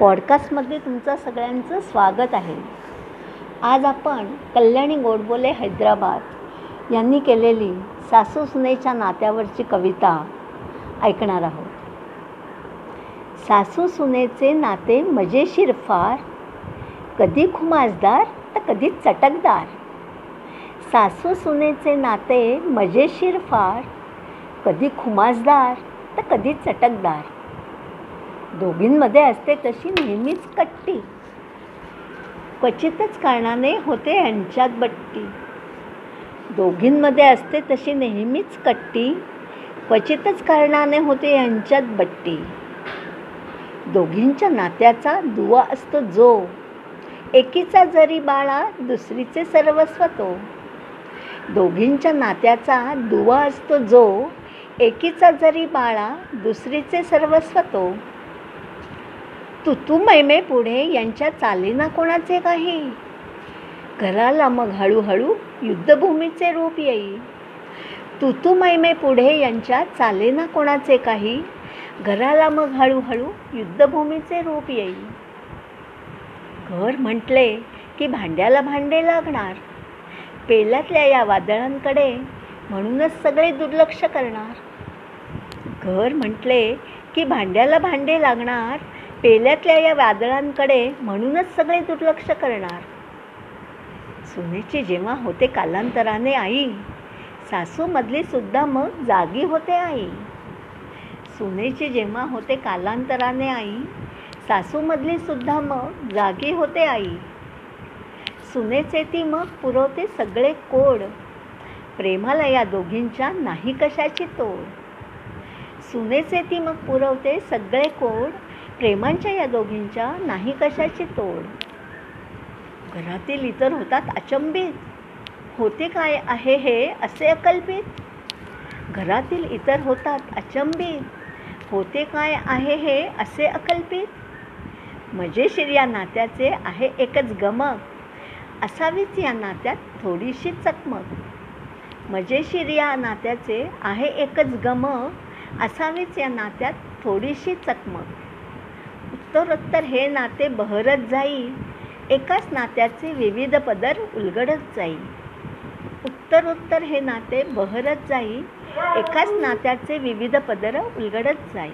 पॉडकास्टमध्ये तुमचं सगळ्यांचं स्वागत आहे. आज आपण कल्याणी गोडबोले हैदराबाद यांनी केलेली सासू सुनेच्या नात्यावरची कविता ऐकणार आहोत. सासू सुनेचे नाते मजेशीर फार कधी खुमासदार तर कधी चटकदार. सासू सुनेचे नाते मजेशीर फार कधी खुमासदार तर कधी चटकदार. दोघींमध्ये असते तशी नेहमीच कट्टी. क्वचितच कारणाने होते यांच्यात बट्टी. दोघींमध्ये असते तशी नेहमीच कट्टी. क्वचितच कारणाने होते यांच्यात बट्टी. दोघींच्या नात्याचा दुवा असतो जो. एकीचा जरी बाळा दुसरीचे सर्वस्व तो. दोघींच्या नात्याचा दुवा असतो जो. एकीचा जरी बाळा दुसरीचे सर्वस्व तो. तू तू मैमे पुढे यांच्या चालीना कोणाचे काही? घराला मग हळूहळू युद्धभूमीचे रूप येई तू तू मैमे पुढे यांच्या चालेना कोणाचे काही? घराला मग हळूहळू युद्धभूमीचे रूप येई घर म्हटले की भांड्याला भांडे लागणार. पेल्यातल्या या वादळांकडे म्हणूनच सगळे दुर्लक्ष करणार. घर म्हटले की भांड्याला भांडे लागणार पेल्यातल्या या वादळांकडे म्हणूनच सगळे दुर्लक्ष करणार. सुनेची जेव्हा होते कालांतराने आई सासूमधली सुद्धा मग जागी होते आई. सुनेची जेव्हा होते कालांतराने आई सासूमधली सुद्धा मग जागी होते आई. सुनेचे ती मग पुरवते सगळे कोड. प्रेमाला या दोघींच्या नाही कशाची तोड. सुनेचे ती मग पुरवते सगळे कोड प्रेमांच्या या दोघींच्या नाही कशाची तोड? घरातील इतर होतात अचंबित. होते काय आहे हे असे अकल्पित? घरातील इतर होतात अचंबित. होते काय आहे हे असे अकल्पित? मजेशीर या नात्याचे आहे एकच गमक. असावीच या नात्यात थोडीशी चकमक. मजेशीर या नात्याचे आहे एकच गमक. असावीच या नात्यात थोडीशी चकमक. उत्तरोत्तर हे नाते बहरत जाई. एकाच नात्याचे विविध पदर उलगडत जाई. उत्तरोत्तर हे नाते बहरत जाई. एकाच नात्याचे विविध पदर उलगडत जाई.